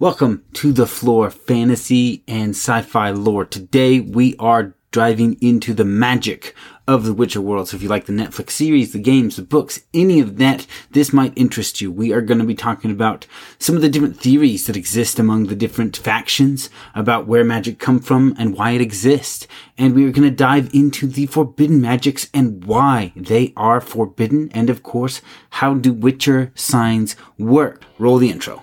Welcome to the floor, fantasy and sci-fi lore. Today we are driving into the magic of the Witcher world. So if you like the Netflix series, the games, the books, any of that, this might interest you. We are going to be talking about some of the different theories that exist among the different factions about where magic come from and why it exists. And we are going to dive into the forbidden magics and why they are forbidden. And of course, how do Witcher signs work? Roll the intro.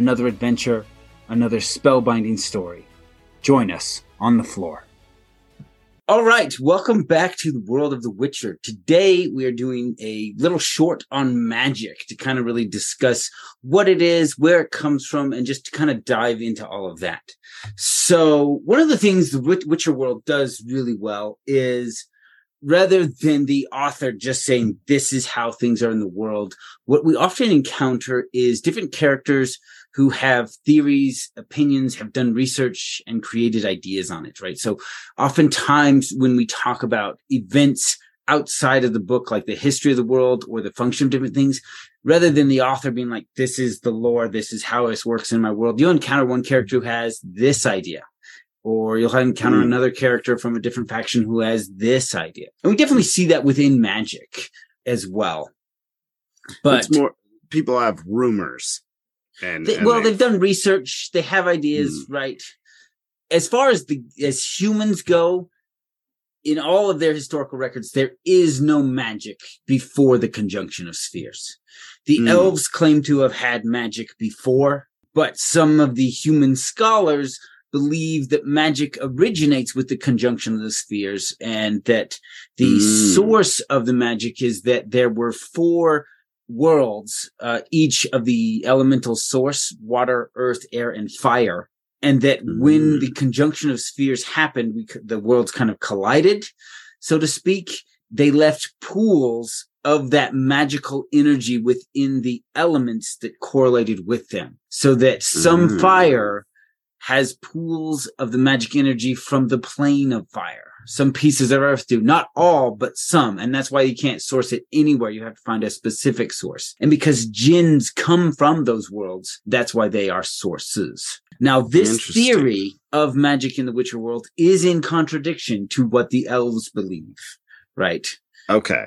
another adventure, another spellbinding story. Join us on the floor. All right, welcome back to the world of The Witcher. Today we are doing a little short on magic to kind of really discuss what it is, where it comes from, and just to kind of dive into all of that. So, one of the things the Witcher world does really well is rather than the author just saying this is how things are in the world, what we often encounter is different characters who have theories, opinions, have done research and created ideas on it, right? So oftentimes when we talk about events outside of the book, like the history of the world or the function of different things, rather than the author being like, this is the lore, this is how this works in my world, you'll encounter one character who has this idea. Or you'll encounter mm. another character from a different faction who has this idea. And we definitely see that within magic as well. But it's more people have rumors and, they, and well, they, have done research. They have ideas, mm. right? As far as the as humans go, in all of their historical records, there is no magic before the conjunction of spheres. The mm. elves claim to have had magic before, but some of the human scholars believe that magic originates with the conjunction of the spheres and that the mm. source of the magic is that there were four worlds, uh, each of the elemental source, water, earth, air, and fire. And that mm. when the conjunction of spheres happened, we, the worlds kind of collided, so to speak. They left pools of that magical energy within the elements that correlated with them. So that some mm. fire has pools of the magic energy from the plane of fire some pieces of earth do. Not all but some. And that's why you can't source it anywhere. You have to find a specific source. And because jinns come from those worlds that's why they are sources. Now this theory of magic in the witcher world is in contradiction to what the elves believe right? Okay.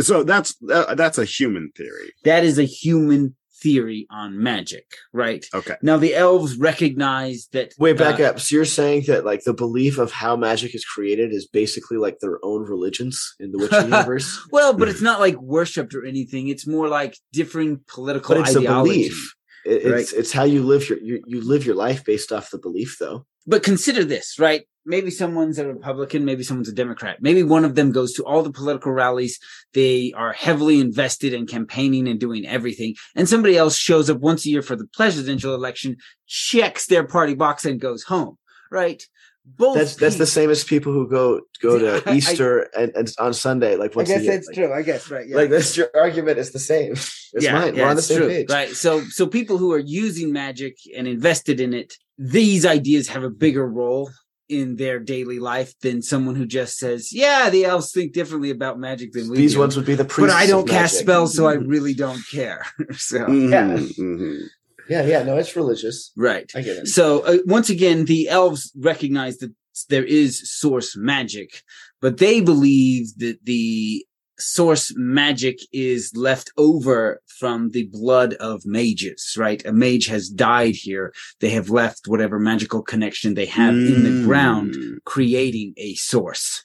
So that's uh, that's a human theory. That is a human theory on magic, right? Okay. Now the elves recognize that. Wait, back uh, up. So you're saying that like the belief of how magic is created is basically like their own religions in the Witcher universe? well, but it's not like worshipped or anything. It's more like different political but it's ideology. A belief. It's right? it's how you live your you, you live your life based off the belief, though. But consider this, right? Maybe someone's a Republican, maybe someone's a Democrat. Maybe one of them goes to all the political rallies. They are heavily invested in campaigning and doing everything. And somebody else shows up once a year for the presidential election, checks their party box and goes home, right? Both that's that's the same as people who go go to I, Easter I, and, and on Sunday. Like once I guess that's like, true. I guess right. Yeah. Like that's your argument is the same. It's yeah, mine. Yeah, We're on the same true. page. Right. So so people who are using magic and invested in it, these ideas have a bigger role in their daily life than someone who just says, "Yeah, the elves think differently about magic than we do. These do. ones would be the priests, but I don't cast spells, so I really don't care." so mm-hmm, yeah. Mm-hmm. Yeah, yeah, no, it's religious. Right. I get it. So uh, once again, the elves recognize that there is source magic, but they believe that the source magic is left over from the blood of mages, right? A mage has died here. They have left whatever magical connection they have in the ground, Mm. creating a source.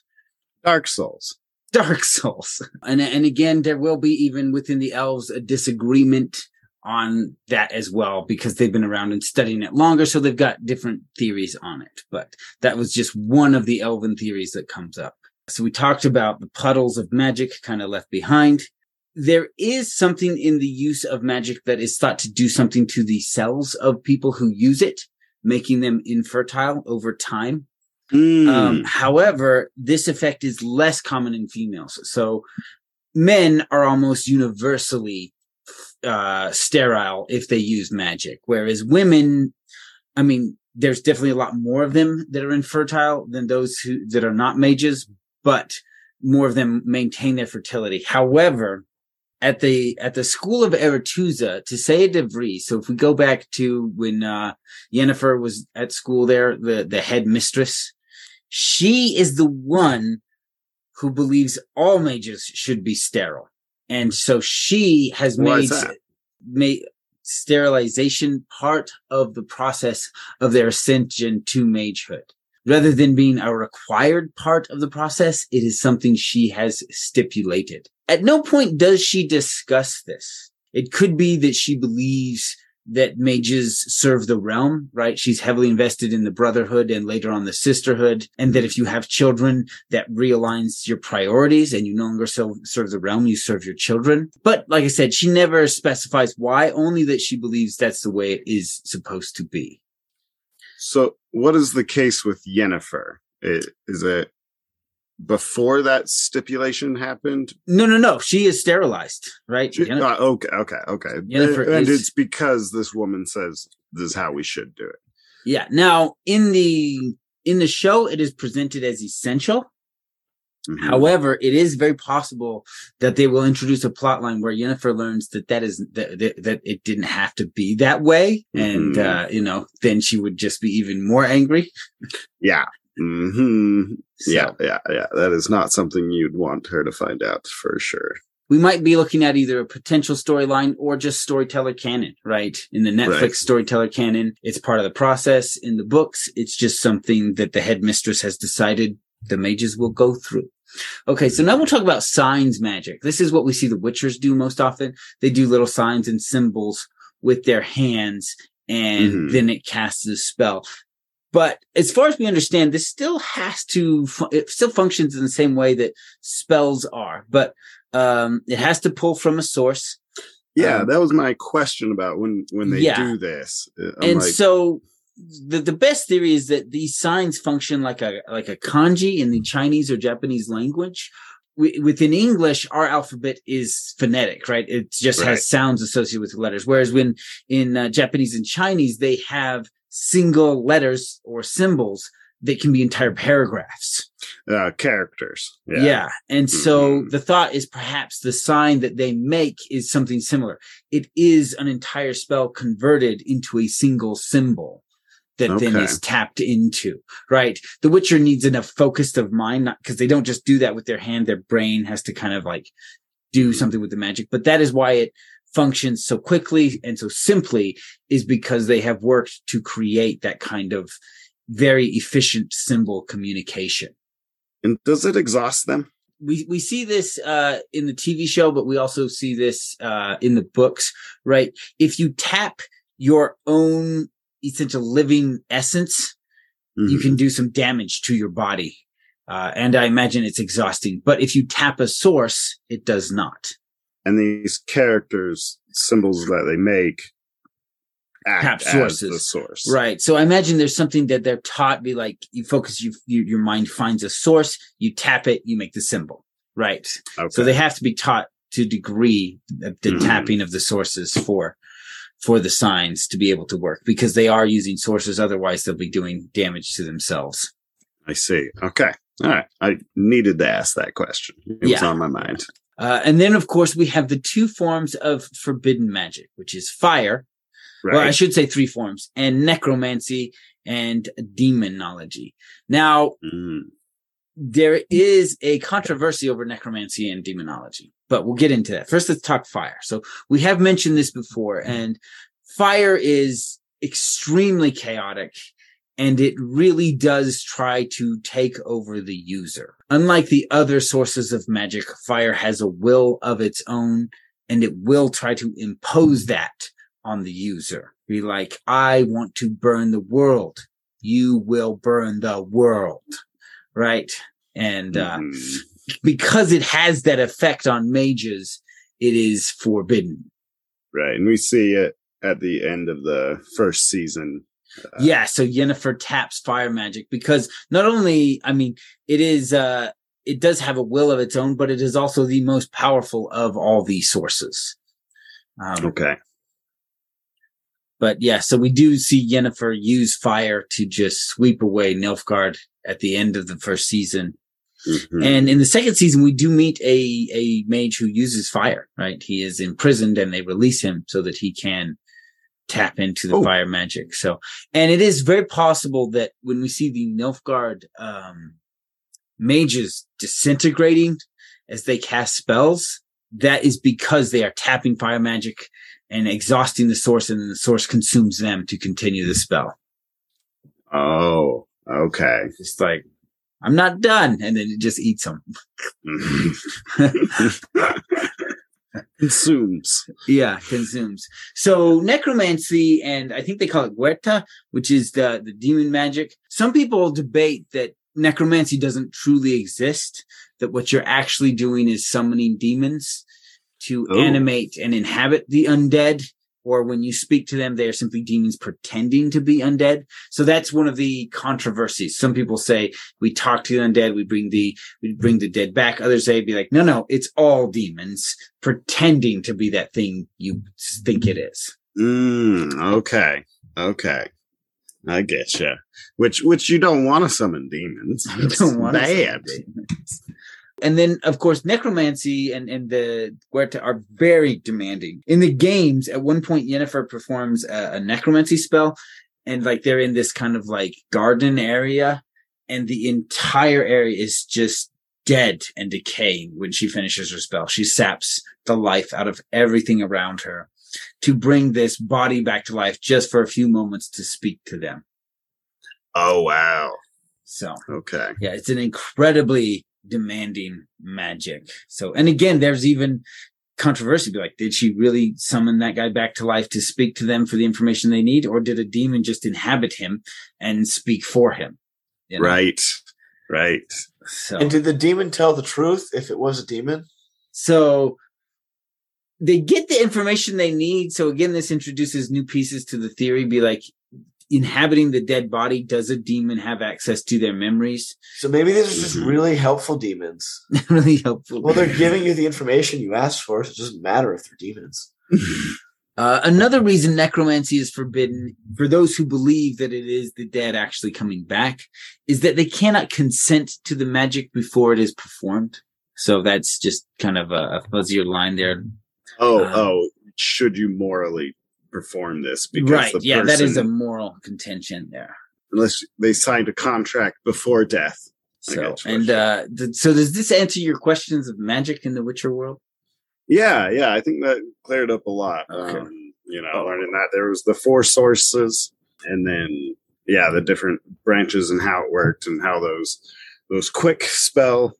Dark Souls. Dark Souls. And, and again, there will be even within the elves a disagreement on that as well because they've been around and studying it longer. So they've got different theories on it. But that was just one of the elven theories that comes up. So we talked about the puddles of magic kind of left behind. There is something in the use of magic that is thought to do something to the cells of people who use it, making them infertile over time. Mm. Um, however, this effect is less common in females. So men are almost universally uh, sterile if they use magic, whereas women, I mean, there's definitely a lot more of them that are infertile than those who that are not mages, but more of them maintain their fertility. However, at the at the school of Aretuza, to say a de Vries, so if we go back to when uh Yennefer was at school there, the the head mistress, she is the one who believes all mages should be sterile. And so she has Why made made sterilization part of the process of their ascension to magehood. Rather than being a required part of the process, it is something she has stipulated. At no point does she discuss this. It could be that she believes that mages serve the realm, right? She's heavily invested in the brotherhood and later on the sisterhood. And that if you have children, that realigns your priorities and you no longer serve, the realm, you serve your children. But like I said, she never specifies why, only that she believes that's the way it is supposed to be. So, what is the case with Yennefer? Is it before that stipulation happened? No, no, no. She is sterilized, right? She- Yenna- uh, okay, okay, okay. Yennefer and and is- it's because this woman says this is how we should do it. Yeah. Now in the in the show, it is presented as essential. Mhm. However, it is very possible that they will introduce a plot line where Yennefer learns that that is that, that, that it didn't have to be that way, and Mhm. uh, you know, then she would just be even more angry. yeah. hmm So Yeah, yeah, yeah. That is not something you'd want her to find out for sure. we might be looking at either a potential storyline or just storyteller canon, right? In the Netflix Right. storyteller canon, it's part of the process. In the books, it's just something that the headmistress has decided the mages will go through. Okay, so now we'll talk about signs magic. This is what we see the witchers do most often. They do little signs and symbols with their hands and Mhm. then it casts a spell. But as far as we understand, this still has to, it still functions in the same way that spells are, but um, it has to pull from a source. Yeah, Um, that was my question about when when they Yeah. do this. Uh, I'm and like, so the, the best theory is that these signs function like a like a kanji in the Chinese or Japanese language. We, within English, our alphabet is phonetic, right? It just Right. has sounds associated with the letters. Whereas when in uh, Japanese and Chinese, they have single letters or symbols that can be entire paragraphs. uh, characters. Yeah. And so Mhm. the thought is perhaps the sign that they make is something similar. It is an entire spell converted into a single symbol that then is tapped into, right? The Witcher needs enough focused of mind, not because they don't just do that with their hand. Their brain has to kind of like do something with the magic, but that is why it functions so quickly and so simply is because they have worked to create that kind of very efficient symbol communication And does it exhaust them? we we see this uh in the TV show, but we also see this uh in the books, right? If you tap your own essential living essence, you Mhm. can do some damage to your body. Uh, and I imagine it's exhausting. But if you tap a source, it does not. And these characters, symbols that they make, act sources. the source. Right. So I imagine there's something that they're taught. Be like, you focus, you, you your mind finds a source, you tap it, you make the symbol. Right. Okay. So they have to be taught to degree the, the Mhm. tapping of the sources for for the signs to be able to work because they are using sources. Otherwise, they'll be doing damage to themselves. I see. Okay. All right. I needed to ask that question. It was on my mind. Uh, and then, of course, we have the two forms of forbidden magic, which is fire, Right. Well, I should say three forms and necromancy and demonology. Now, Mm. There is a controversy over necromancy and demonology, but we'll get into that. First, let's talk fire. So we have mentioned this before mm-hmm. and fire is extremely chaotic and it really does try to take over the user. Unlike the other sources of magic, fire has a will of its own and it will try to impose that on the user. Be like, I want to burn the world. You will burn the world. Right. And, uh, Mhm. because it has that effect on mages, it is forbidden. Right. And we see it at the end of the first season. Uh, yeah, so Yennefer taps fire magic because not only, I mean, it is, uh, it does have a will of its own, but it is also the most powerful of all these sources. Um, Okay. But yeah, so we do see Yennefer use fire to just sweep away Nilfgaard at the end of the first season. Mhm. And in the second season, we do meet a, a mage who uses fire, right? He is imprisoned and they release him so that he can tap into the Oh. fire magic. So, and it is very possible that when we see the Nilfgaard, um, mages disintegrating as they cast spells, that is because they are tapping fire magic and exhausting the source and then the source consumes them to continue the spell. oh, okay. It's like, I'm not done. And then it just eats them. Consumes. Yeah, consumes. So necromancy, and I think they call it goetia, which is the the demon magic. Some people debate that necromancy doesn't truly exist. That what you're actually doing is summoning demons to animate and inhabit the undead. Or when you speak to them, they are simply demons pretending to be undead. So that's one of the controversies. Some people say we talk to the undead, we bring the we bring the dead back. Others say be like, no, no, it's all demons pretending to be that thing you think it is. Mm, okay. Okay. I get you. Which which you don't want to summon demons. You don't want to say bad. demons. And then, of course, necromancy and, and the Goetia are very demanding. In the games, at one point, Yennefer performs a, a necromancy spell, and like they're in this kind of like garden area, and the entire area is just dead and decaying when she finishes her spell. She saps the life out of everything around her to bring this body back to life just for a few moments to speak to them. Oh wow. So Okay. yeah, it's an incredibly demanding magic. So, and again, there's even controversy. Be like, did she really summon that guy back to life to speak to them for the information they need, or did a demon just inhabit him and speak for him? You know? Right. Right. So, And did the demon tell the truth if it was a demon? so they get the information they need. So again, this introduces new pieces to the theory. Be like, inhabiting the dead body, does a demon have access to their memories? So maybe these are just Mhm. really helpful demons. really helpful. Well, they're giving you the information you asked for, so it doesn't matter if they're demons. Uh, another reason necromancy is forbidden for those who believe that it is the dead actually coming back is that they cannot consent to the magic before it is performed. So that's just kind of a, a fuzzier line there. Oh, Um, oh, should you morally perform this? Because right. the Yeah, that is a moral contention there. unless they signed a contract before death. So, and, uh, th- so does this answer your questions of magic in the Witcher world? Yeah, yeah, I think that cleared up a lot. Okay. Um, you know, learning that there was the four sources, and then yeah, the different branches and how it worked, and how those those quick spell,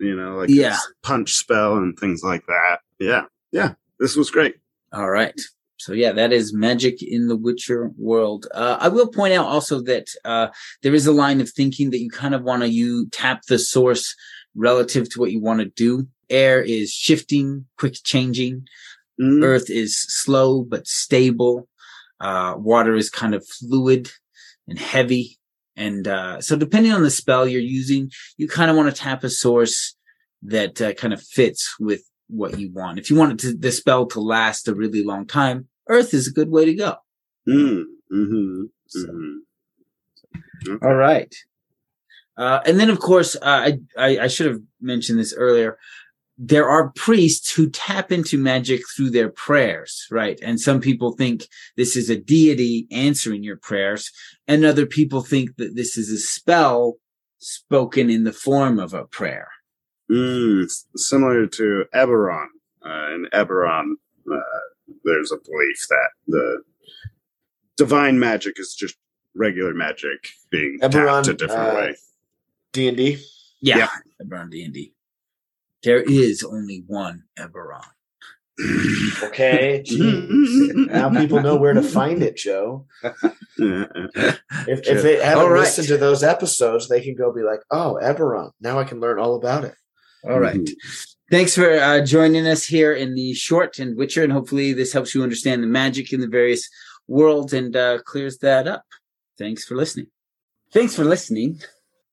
you know, like Yeah. punch spell and things like that. Yeah, yeah, this was great. All right. So yeah, that is magic in the Witcher world. Uh, I will point out also that uh, there is a line of thinking that you kind of want to you tap the source relative to what you want to do. Air is shifting, quick changing. Mm, Earth is slow but stable. Uh, water is kind of fluid and heavy. And uh, so depending on the spell you're using, you kind of want to tap a source that uh, kind of fits with what you want. If you want it to, the spell to last a really long time, Earth is a good way to go. mm, hmm So- hmm All right. Uh, and then, of course, uh, I, I I should have mentioned this earlier. there are priests who tap into magic through their prayers, right? And some people think this is a deity answering your prayers, and other people think that this is a spell spoken in the form of a prayer. Mm, similar to Eberron. Uh, in Eberron, uh, there's a belief that the divine magic is just regular magic being Eberron, tapped a different uh, way. D and D. Yeah, Yeah. Eberron D&D. There is only one Eberron. Okay, jeez. now people know where to find it, Joe. If, if they haven't All right. listened to those episodes, they can go be like, "Oh, Eberron." Now I can learn all about it. All right. Thanks for uh, joining us here in the short and Witcher, and hopefully this helps you understand the magic in the various worlds and uh, clears that up. Thanks for listening. Thanks for listening.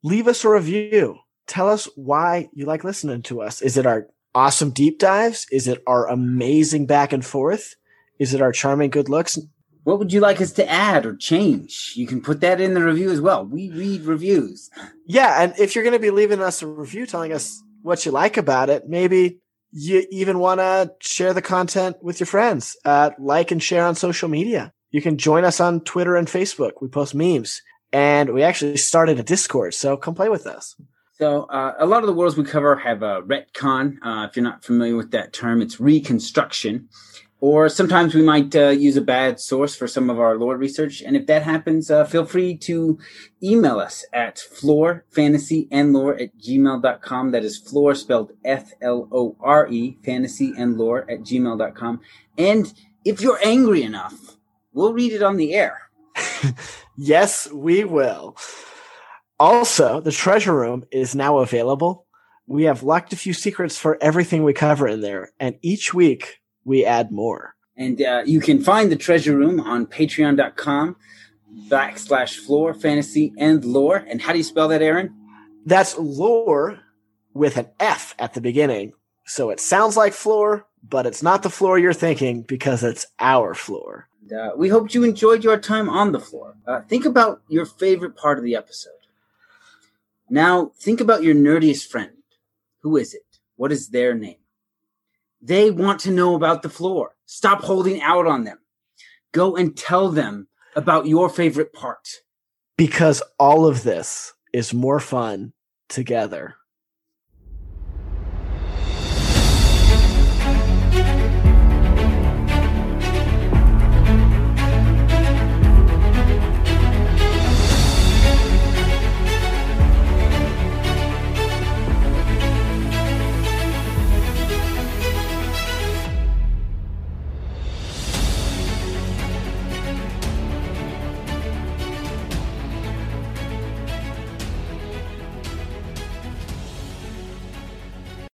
leave us a review. Tell us why you like listening to us. Is it our awesome deep dives? Is it our amazing back and forth? Is it our charming good looks? What would you like us to add or change? You can put that in the review as well. We read reviews. Yeah, and if you're going to be leaving us a review telling us what you like about it, maybe you even want to share the content with your friends. Uh, like and share on social media. You can join us on Twitter and Facebook. We post memes. And we actually started a Discord, so come play with us. So uh, a lot of the worlds we cover have a retcon. Uh, if you're not familiar with that term, it's reconstruction. Or sometimes we might uh, use a bad source for some of our lore research. And if that happens, uh, feel free to email us at florefantasyandlore at gmail.com. That is floor spelled F-L-O-R-E, fantasy and lore at gmail.com. And if you're angry enough, we'll read it on the air. Yes, we will. Also, the treasure room is now available. We have locked a few secrets for everything we cover in there, and each week we add more. And uh, you can find the treasure room on patreon.com backslash floor fantasy and lore. And how do you spell that, Aaron? That's lore with an F at the beginning. So it sounds like floor, but it's not the floor you're thinking because it's our floor. Uh, we hope you enjoyed your time on the floor. Uh, think about your favorite part of the episode. Now, think about your nerdiest friend. Who is it? What is their name? They want to know about the floor. Stop holding out on them. Go and tell them about your favorite part. Because all of this is more fun together.